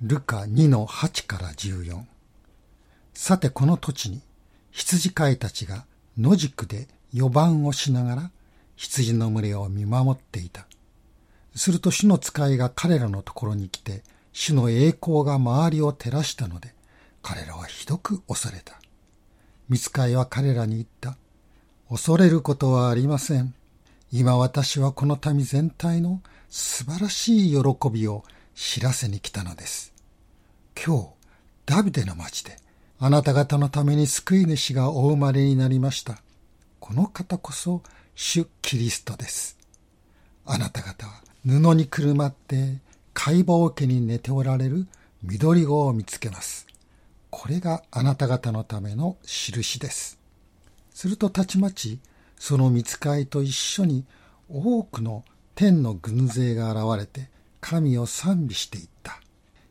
ルカ2の8から14。さてこの土地に羊飼いたちが野宿で予番をしながら羊の群れを見守っていた。すると主の使いが彼らのところに来て、主の栄光が周りを照らしたので、彼らはひどく恐れた。見つかいは彼らに言った。恐れることはありません。今私はこの民全体の素晴らしい喜びを知らせに来たのです。今日、ダビデの町で、あなた方のために救い主がお生まれになりました。この方こそ、主キリストです。あなた方は布にくるまって解剖家に寝ておられる緑子を見つけます。これがあなた方のための印です。するとたちまち、その見つかいと一緒に多くの天の軍勢が現れて神を賛美していった。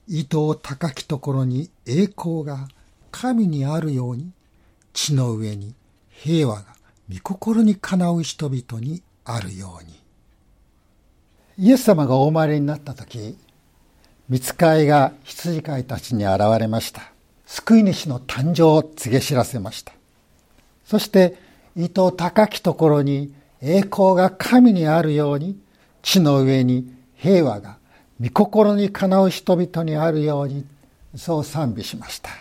糸を高きところに栄光が神にあるように地の上に平和が御心にかなう人々にあるように。イエス様がお生まれになった時、見つかいが羊飼いたちに現れました。救い主の誕生を告げ知らせました。そして、糸高きところに栄光が神にあるように、地の上に平和が御心にかなう人々にあるように、そう賛美しました。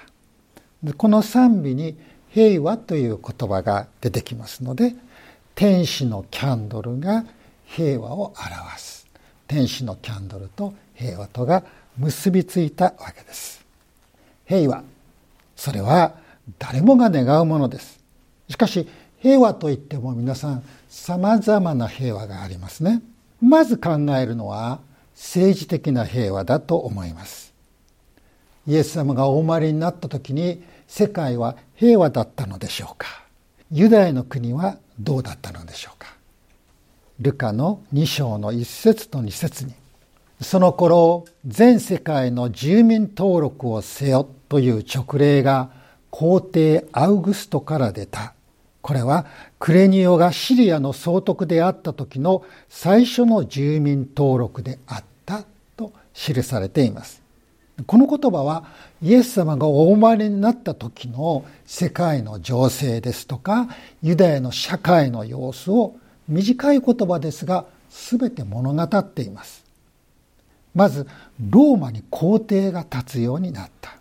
この賛美に平和という言葉が出てきますので、天使のキャンドルが平和を表す。天使のキャンドルと平和とが結びついたわけです。平和。それは誰もが願うものです。しかし、平和といっても皆さん様々な平和がありますね。まず考えるのは政治的な平和だと思います。イエス様がお生まれになった時に世界は平和だったのでしょうかユダヤの国はどうだったのでしょうかルカの2章の1節と2節にその頃全世界の住民登録をせよという勅令が皇帝アウグストから出た。これはクレニオがシリアの総督であった時の最初の住民登録であったと記されています。この言葉はイエス様がお生まれになった時の世界の情勢ですとかユダヤの社会の様子を短い言葉ですが全て物語っています。まずローマに皇帝が立つようになった。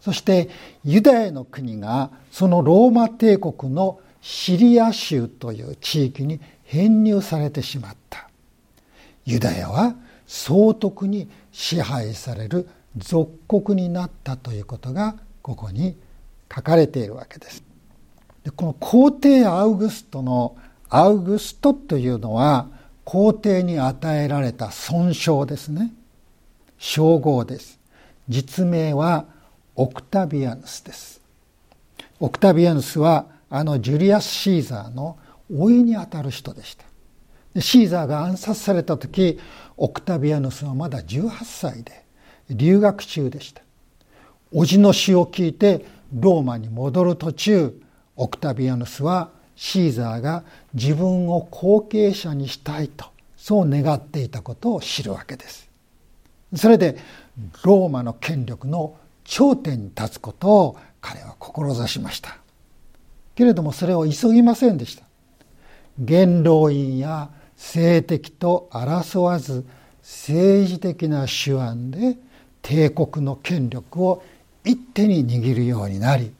そしてユダヤの国がそのローマ帝国のシリア州という地域に編入されてしまった。ユダヤは総督に支配される属国になったということがここに書かれているわけです。でこの皇帝アウグストのアウグストというのは皇帝に与えられた尊称ですね。称号です。実名はオクタビアヌスです。オクタビアヌスはあのジュリアス・シーザーの老いにあたる人でした。シーザーが暗殺された時オクタビアヌスはまだ18歳で留学中でした。叔父の死を聞いてローマに戻る途中オクタビアヌスはシーザーが自分を後継者にしたいとそう願っていたことを知るわけです。それでローマの権力の頂点に立つことを彼は志しましたけれどもそれを急ぎませんでした。元老院や政敵と争わず政治的な手腕で帝国の権力を一手に握るようになり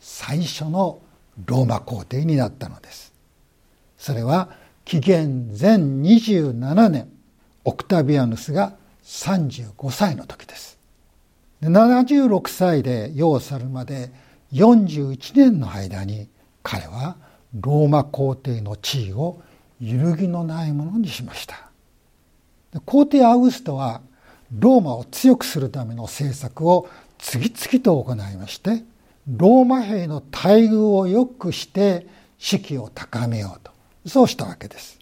最初のローマ皇帝になったのです。それは紀元前27年オクタビアヌスが35歳の時です。76歳で世を去るまで41年の間に彼はローマ皇帝の地位を揺るぎのないものにしました。皇帝アウグストはローマを強くするための政策を次々と行いましてローマ兵の待遇を良くして士気を高めようと。そうしたわけです。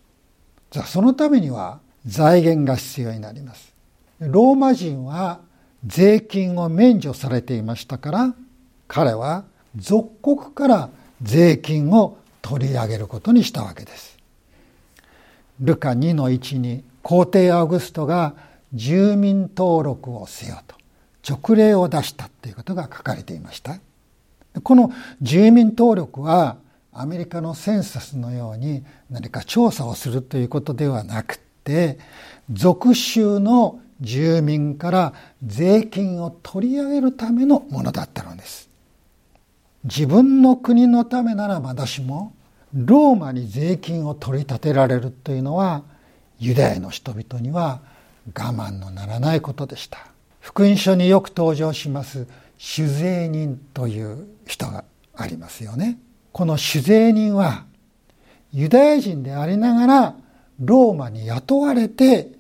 じゃあそのためには財源が必要になります。ローマ人は税金を免除されていましたから彼は属国から税金を取り上げることにしたわけです。ルカ2の1に皇帝アウグストが住民登録をせよと勅令を出したということが書かれていました。この住民登録はアメリカのセンサスのように何か調査をするということではなくて属州の住民から税金を取り上げるためのものだったのです。自分の国のためならまだしもローマに税金を取り立てられるというのはユダヤの人々には我慢のならないことでした。福音書によく登場します酒税人という人がありますよね。この酒税人はユダヤ人でありながらローマに雇われて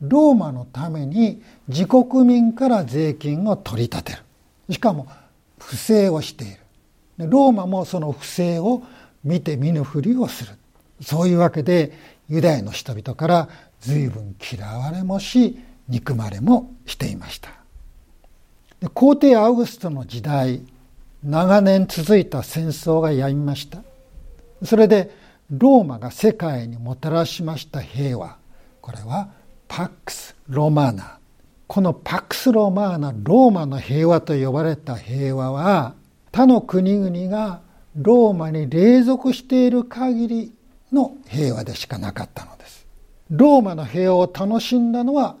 ローマのために自国民から税金を取り立てる。しかも不正をしている。ローマもその不正を見て見ぬふりをする。そういうわけでユダヤの人々から随分嫌われもし憎まれもしていました。皇帝アウグストの時代長年続いた戦争がやみましたそれでローマが世界にもたらしました平和これはパックス・ロマーナこのパックス・ロマーナローマの平和と呼ばれた平和は他の国々がローマに隷属している限りの平和でしかなかったのです。ローマの平和を楽しんだのは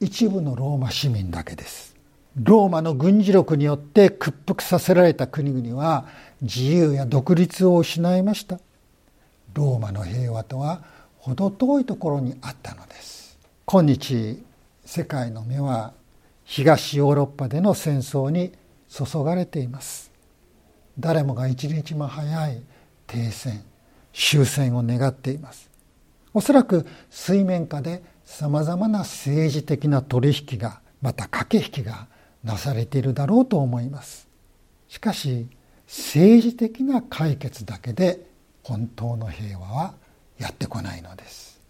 一部のローマ市民だけです。ローマの軍事力によって屈服させられた国々は自由や独立を失いました。ローマの平和とは程遠いところにあったのです。今日世界の目は東ヨーロッパでの戦争に注がれています。誰もが一日も早い停戦終戦を願っています。おそらく水面下でさまざまな政治的な取引がまた駆け引きがなされているだろうと思います。しかし政治的な解決だけで本当の平和はやってこないのです。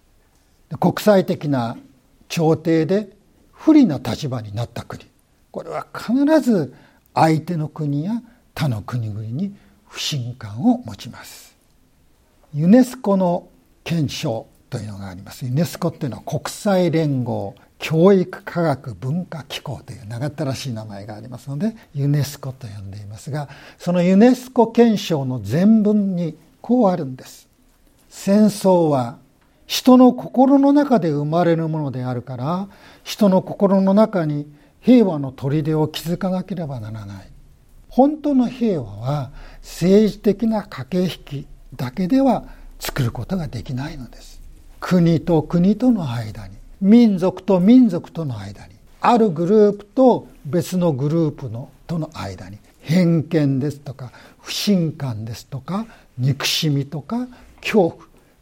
国際的な調停で不利な立場になった国。これは必ず相手の国や他の国々に不信感を持ちます。ユネスコの憲章というのがあります。ユネスコっていうのは国際連合教育科学文化機構という長ったらしい名前がありますのでユネスコと呼んでいますがそのユネスコ憲章の全文にこうあるんです。戦争は人の心の中で生まれるものであるから人の心の中に平和の砦を築かなければならない。本当の平和は政治的な駆け引きだけでは作ることができないのです。国と国との間に民族と民族との間にあるグループと別のグループのとの間に偏見ですとか不信感ですとか憎しみとか恐怖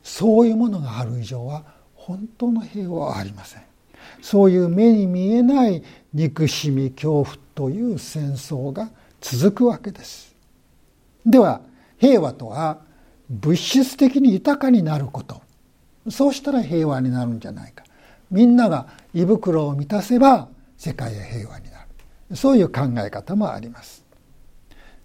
そういうものがある以上は本当の平和はありません。そういう目に見えない憎しみ恐怖という戦争が続くわけです。では平和とは物質的に豊かになること。そうしたら平和になるんじゃないか。みんなが胃袋を満たせば世界は平和になる。そういう考え方もあります。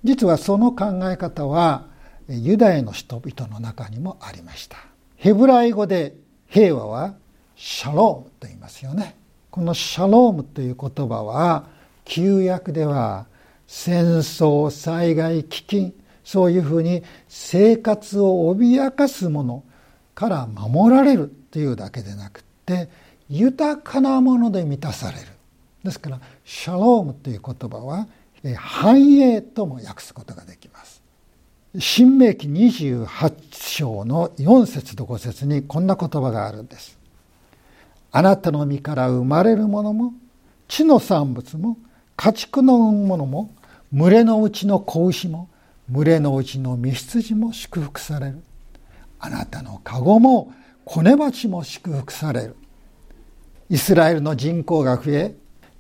実はその考え方はユダヤの人々の中にもありました。ヘブライ語で平和はシャロームと言いますよね。このシャロームという言葉は旧約では戦争災害飢饉そういうふうに生活を脅かすものから守られるというだけでなくて豊かなもので満たされる。ですからシャロームという言葉は繁栄とも訳すことができます。新明記28章の4節と5節にこんな言葉があるんです。あなたの身から生まれるものも地の産物も家畜の産むものも群れのうちの子牛も群れのうちの身羊も祝福される。あなたの籠も子根鉢も祝福される。イスラエルの人口が増え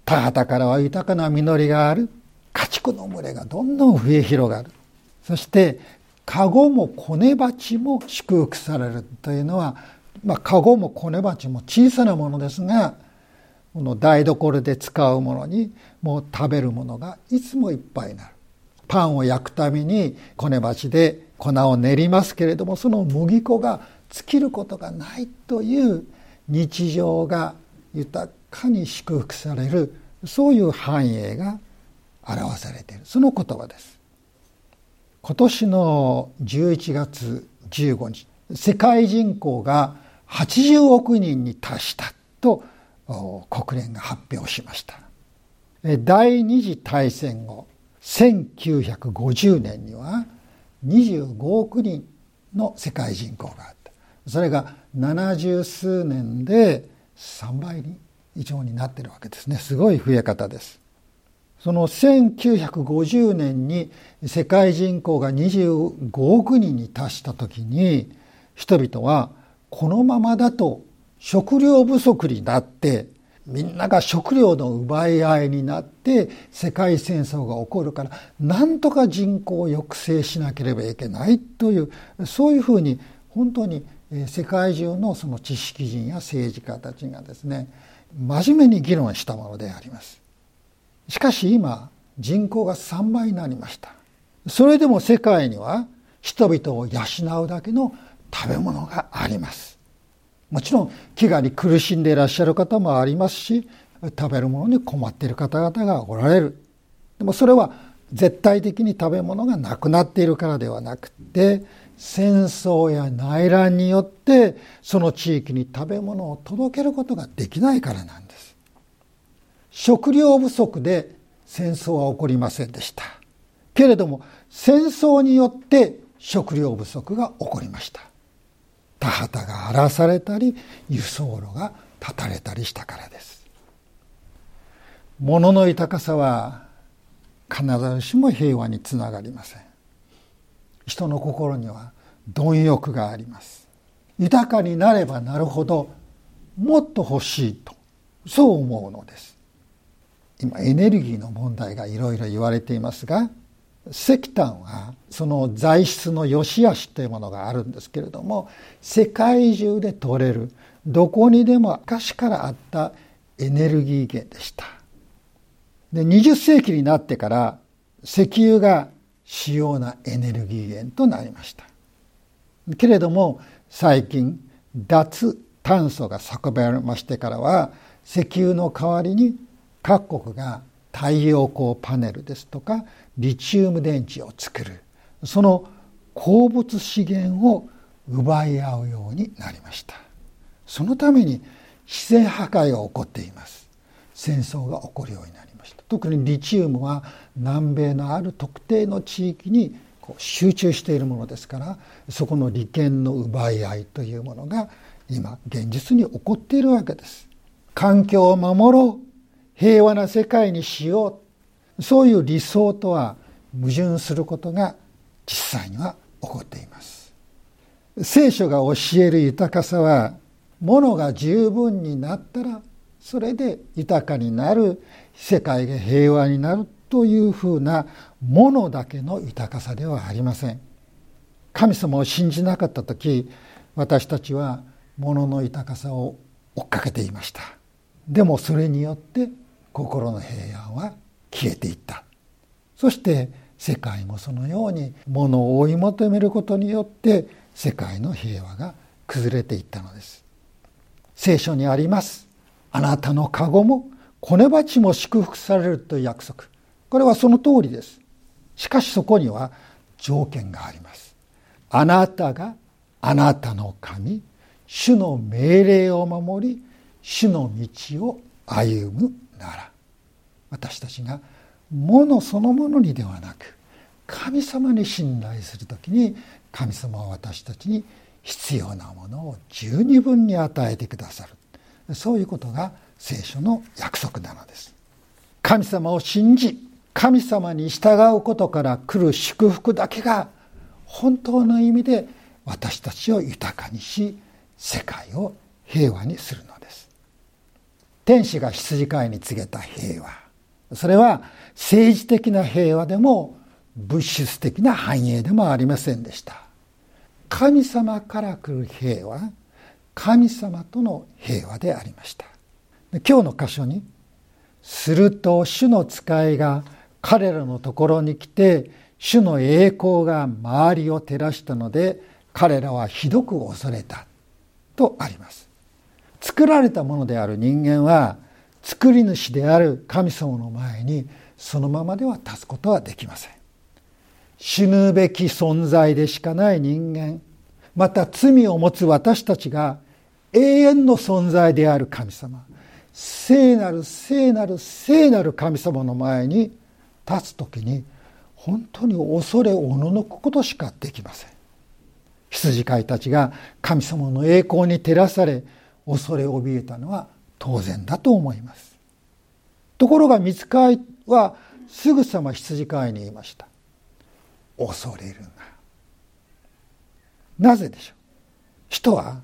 田畑からは豊かな実りがある。家畜の群れがどんどん増え広がる。そして籠も子根鉢も祝福されるというのは、まあ、籠も子根鉢も小さなものですがこの台所で使うものにもう食べるものがいつもいっぱいになる。パンを焼くためにこね鉢で粉を練りますけれどもその麦粉が尽きることがないという日常が豊かに祝福されるそういう繁栄が表されている。その言葉です。今年の11月15日世界人口が80億人に達したと国連が発表しました。第二次大戦後1950年には25億人の世界人口があった。それが70数年で3倍以上になってるわけですね。すごい増え方です。その1950年に世界人口が25億人に達した時に人々はこのままだと食料不足になってみんなが食料の奪い合いになって世界戦争が起こるからなんとか人口を抑制しなければいけないというそういうふうに本当に世界中のその知識人や政治家たちがですね真面目に議論したものであります。しかし今人口が3倍になりました。それでも世界には人々を養うだけの食べ物があります。もちろん飢餓に苦しんでいらっしゃる方もありますし食べるものに困っている方々がおられる。でもそれは絶対的に食べ物がなくなっているからではなくて戦争や内乱によってその地域に食べ物を届けることができないからなんです。食料不足で戦争は起こりませんでした。けれども戦争によって食料不足が起こりました。田畑が荒らされたり輸送路が断たれたりしたからです。物の豊かさは必ずしも平和につながりません。人の心には貪欲があります。豊かになればなるほどもっと欲しいとそう思うのです。今エネルギーの問題がいろいろ言われていますが石炭はその材質の良し悪しというものがあるんですけれども世界中で取れるどこにでも昔からあったエネルギー源でした。で20世紀になってから石油が主要なエネルギー源となりました。けれども最近脱炭素が叫ばれましてからは石油の代わりに各国が太陽光パネルですとかリチウム電池を作る。その鉱物資源を奪い合うようになりました。そのために自然破壊が起こっています。戦争が起こるようになりました。特にリチウムは南米のある特定の地域に集中しているものですからそこの利権の奪い合いというものが今現実に起こっているわけです。環境を守ろう。平和な世界にしよう。そういう理想とは矛盾することが実際には起こっています。聖書が教える豊かさは物が十分になったらそれで豊かになる世界が平和になるというふうなものだけの豊かさではありません。神様を信じなかった時私たちは物の豊かさを追っかけていました。でもそれによって心の平安は消えていった。そして世界もそのように物を追い求めることによって世界の平和が崩れていったのです。聖書にあります。あなたの籠も子ネバチも祝福されるという約束。これはその通りです。しかしそこには条件があります。あなたがあなたの神主の命令を守り主の道を歩むなら私たちが物そのものにではなく神様に信頼する時に神様は私たちに必要なものを十二分に与えてくださる。そういうことが聖書の約束なのです。神様を信じ神様に従うことから来る祝福だけが本当の意味で私たちを豊かにし世界を平和にするの天使が羊飼いに告げた平和。それは政治的な平和でも物質的な繁栄でもありませんでした。神様から来る平和神様との平和でありました。今日の箇所に「すると主の使いが彼らのところに来て主の栄光が周りを照らしたので彼らはひどく恐れた」とあります。作られたものである人間は作り主である神様の前にそのままでは立つことはできません。死ぬべき存在でしかない人間また罪を持つ私たちが永遠の存在である神様聖なる聖なる聖なる神様の前に立つ時に本当に恐れおののくことしかできません。羊飼いたちが神様の栄光に照らされ恐れ怯えたのは当然だと思います。ところが見つかいはすぐさま羊飼いに言いました。恐れるな。なぜでしょう？人は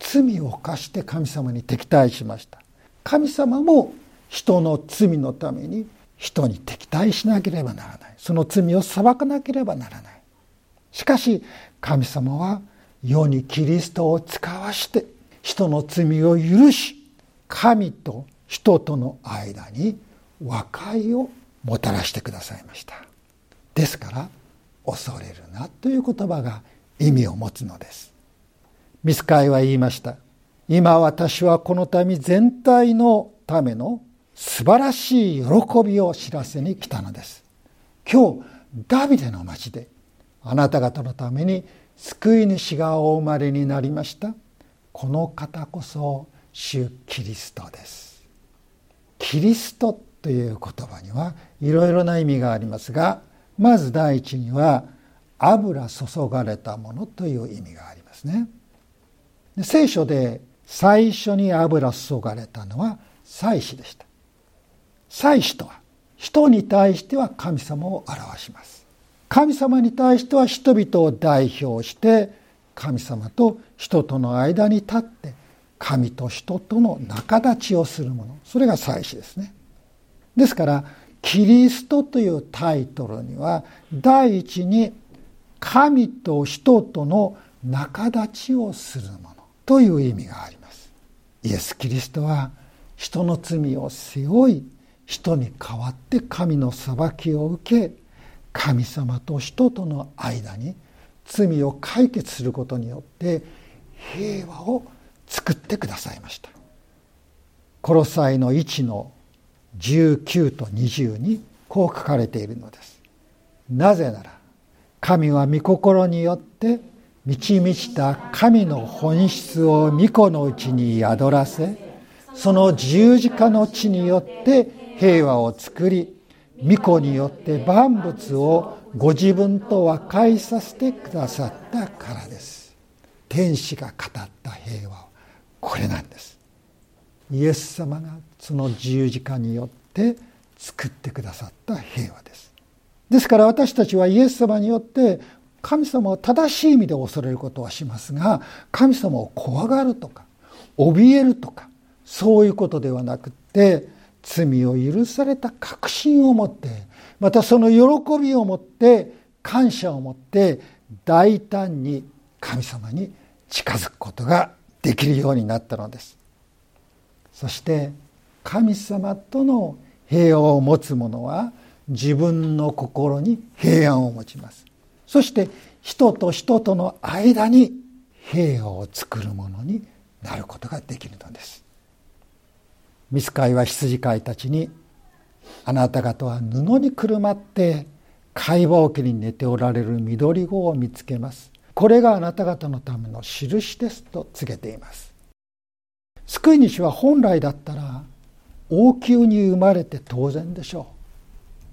罪を犯して神様に敵対しました。神様も人の罪のために人に敵対しなければならない。その罪を裁かなければならない。しかし神様は世にキリストを使わして人の罪を許し神と人との間に和解をもたらしてくださいました。ですから恐れるなという言葉が意味を持つのです。ミスカイは言いました。今私はこの民全体のための素晴らしい喜びを知らせに来たのです。今日ダビデの町であなた方のために救い主がお生まれになりました。この方こそ主キリストです。キリストという言葉にはいろいろな意味がありますがまず第一には油注がれたものという意味がありますね。聖書で最初に油注がれたのは祭司でした。祭司とは人に対しては神様を表します。神様に対しては人々を代表して神様と人との間に立って神と人との仲立ちをするもの。それが祭司ですね。ですからキリストというタイトルには第一に神と人との仲立ちをするものという意味があります。イエス・キリストは人の罪を背負い人に代わって神の裁きを受け神様と人との間に罪を解決することによって平和を作ってくださいました。コロサイの1の19と20にこう書かれているのです。なぜなら神は御心によって満ち満ちた神の本質を御子のうちに宿らせその十字架の地によって平和を作り御子によって万物をご自分と和解させてくださったからです。天使が語った平和はこれなんです。イエス様がその十字架によって作ってくださった平和です。ですから私たちはイエス様によって神様を正しい意味で恐れることはしますが神様を怖がるとか怯えるとかそういうことではなくって罪を許された確信を持ってまたその喜びを持って感謝を持って大胆に神様に近づくことができるようになったのです。そして神様との平和を持つ者は自分の心に平安を持ちます。そして人と人との間に平和を作るものになることができるのです。ミスカイは羊飼いたちにあなた方は布にくるまって会話桶に寝ておられる緑子を見つけます。これがあなた方のための印ですと告げています。救い主は本来だったら王宮に生まれて当然でしょ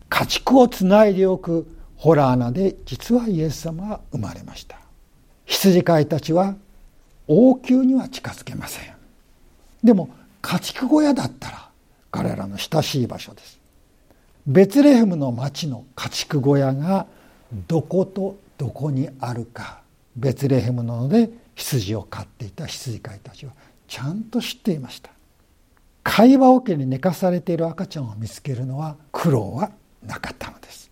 う。家畜をつないでおくホラー穴で実はイエス様は生まれました。羊飼いたちは王宮には近づけません。でも家畜小屋だったら彼らの親しい場所です。ベツレヘムの町の家畜小屋がどことどこにあるか。ベツレヘムなので羊を飼っていた羊飼いたちはちゃんと知っていました。会話桶に寝かされている赤ちゃんを見つけるのは苦労はなかったのです。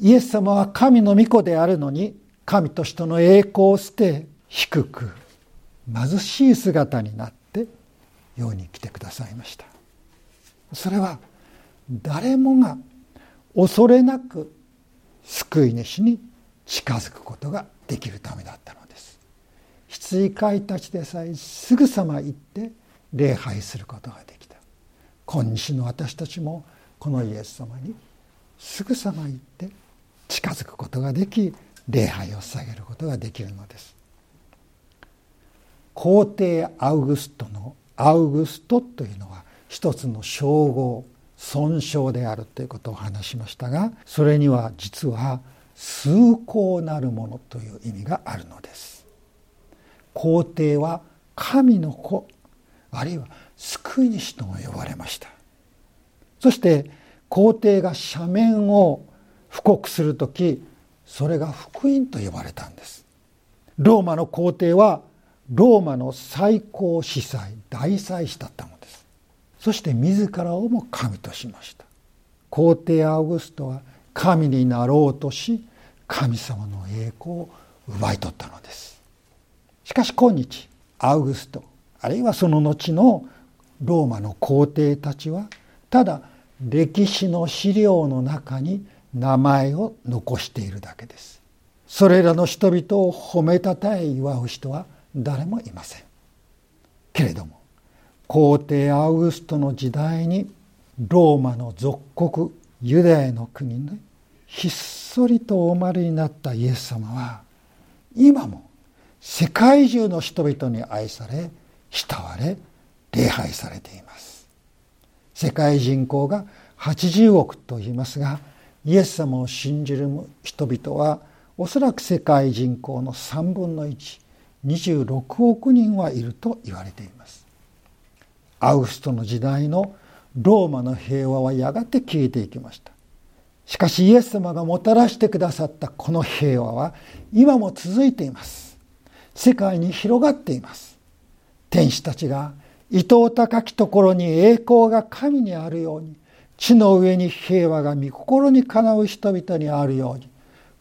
イエス様は神の御子であるのに神と人の栄光を捨て低く貧しい姿になって世に来てくださいました。それは誰もが恐れなく救い主に近づくことができるためだったのです。羊飼いたちでさえすぐさま行って礼拝することができた。今日の私たちもこのイエス様にすぐさま行って近づくことができ礼拝を捧げることができるのです。皇帝アウグストのアウグストというのは一つの称号。尊称であるということを話しましたがそれには実は崇高なるものという意味があるのです。皇帝は神の子あるいは救い主とも呼ばれました。そして皇帝が赦免を布告する時それが福音と呼ばれたんです。ローマの皇帝はローマの最高司祭大祭司だったもの。そして自らをも神としました。皇帝アウグストは神になろうとし神様の栄光を奪い取ったのです。しかし今日アウグストあるいはその後のローマの皇帝たちはただ歴史の資料の中に名前を残しているだけです。それらの人々を褒めたたえ祝う人は誰もいません。けれども皇帝アウグストの時代にローマの属国ユダヤの国でひっそりとお生まれになったイエス様は今も世界中の人々に愛され慕われ礼拝されています。世界人口が80億と言いますがイエス様を信じる人々はおそらく世界人口の3分の126億人はいると言われています。アウグストの時代のローマの平和はやがて消えていきました。しかしイエス様がもたらしてくださったこの平和は今も続いています。世界に広がっています。天使たちが伊藤高きところに栄光が神にあるように地の上に平和が御心にかなう人々にあるように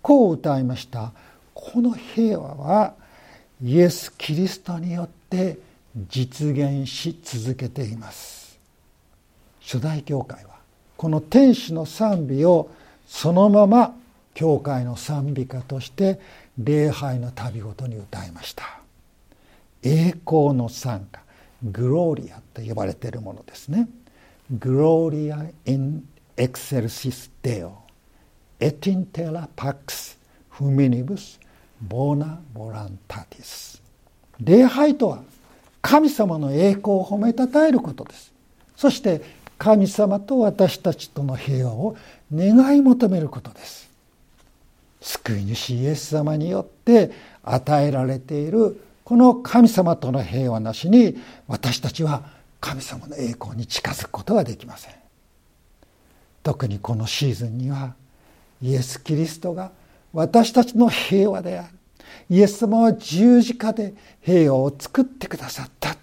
こう歌いました。この平和はイエス・キリストによって実現し続けています。初代教会はこの天使の賛美をそのまま教会の賛美歌として礼拝の度ごとに歌いました。栄光の賛歌グローリアと呼ばれているものですね。 Gloria in excelsis Deo et in terra paxフミニブス・ボーナ・ボランタティス礼拝とは神様の栄光を褒めたたえることです。そして神様と私たちとの平和を願い求めることです。救い主イエス様によって与えられているこの神様との平和なしに私たちは神様の栄光に近づくことができません。特にこのシーズンにはイエス・キリストが私たちの平和である。イエス様は十字架で平和を作ってくださった。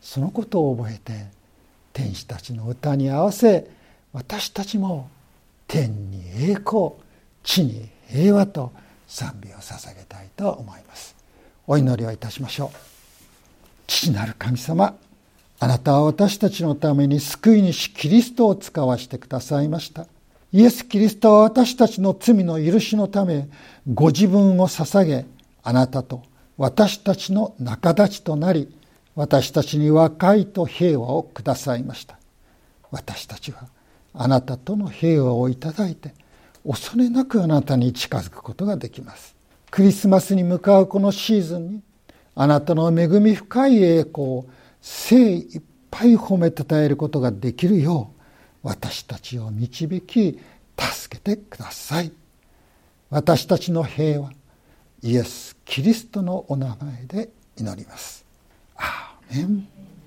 そのことを覚えて天使たちの歌に合わせ私たちも天に栄光地に平和と賛美を捧げたいと思います。お祈りをいたしましょう。父なる神様あなたは私たちのために救い主キリストを使わしてくださいました。イエス・キリストは私たちの罪の許しのためご自分を捧げあなたと私たちの仲立ちとなり私たちに和解と平和をくださいました。私たちはあなたとの平和をいただいて恐れなくあなたに近づくことができます。クリスマスに向かうこのシーズンにあなたの恵み深い栄光を精いっぱい褒めたたえることができるよう私たちを導き助けてください私たちの平和イエス・キリストのお名前で祈ります。アーメン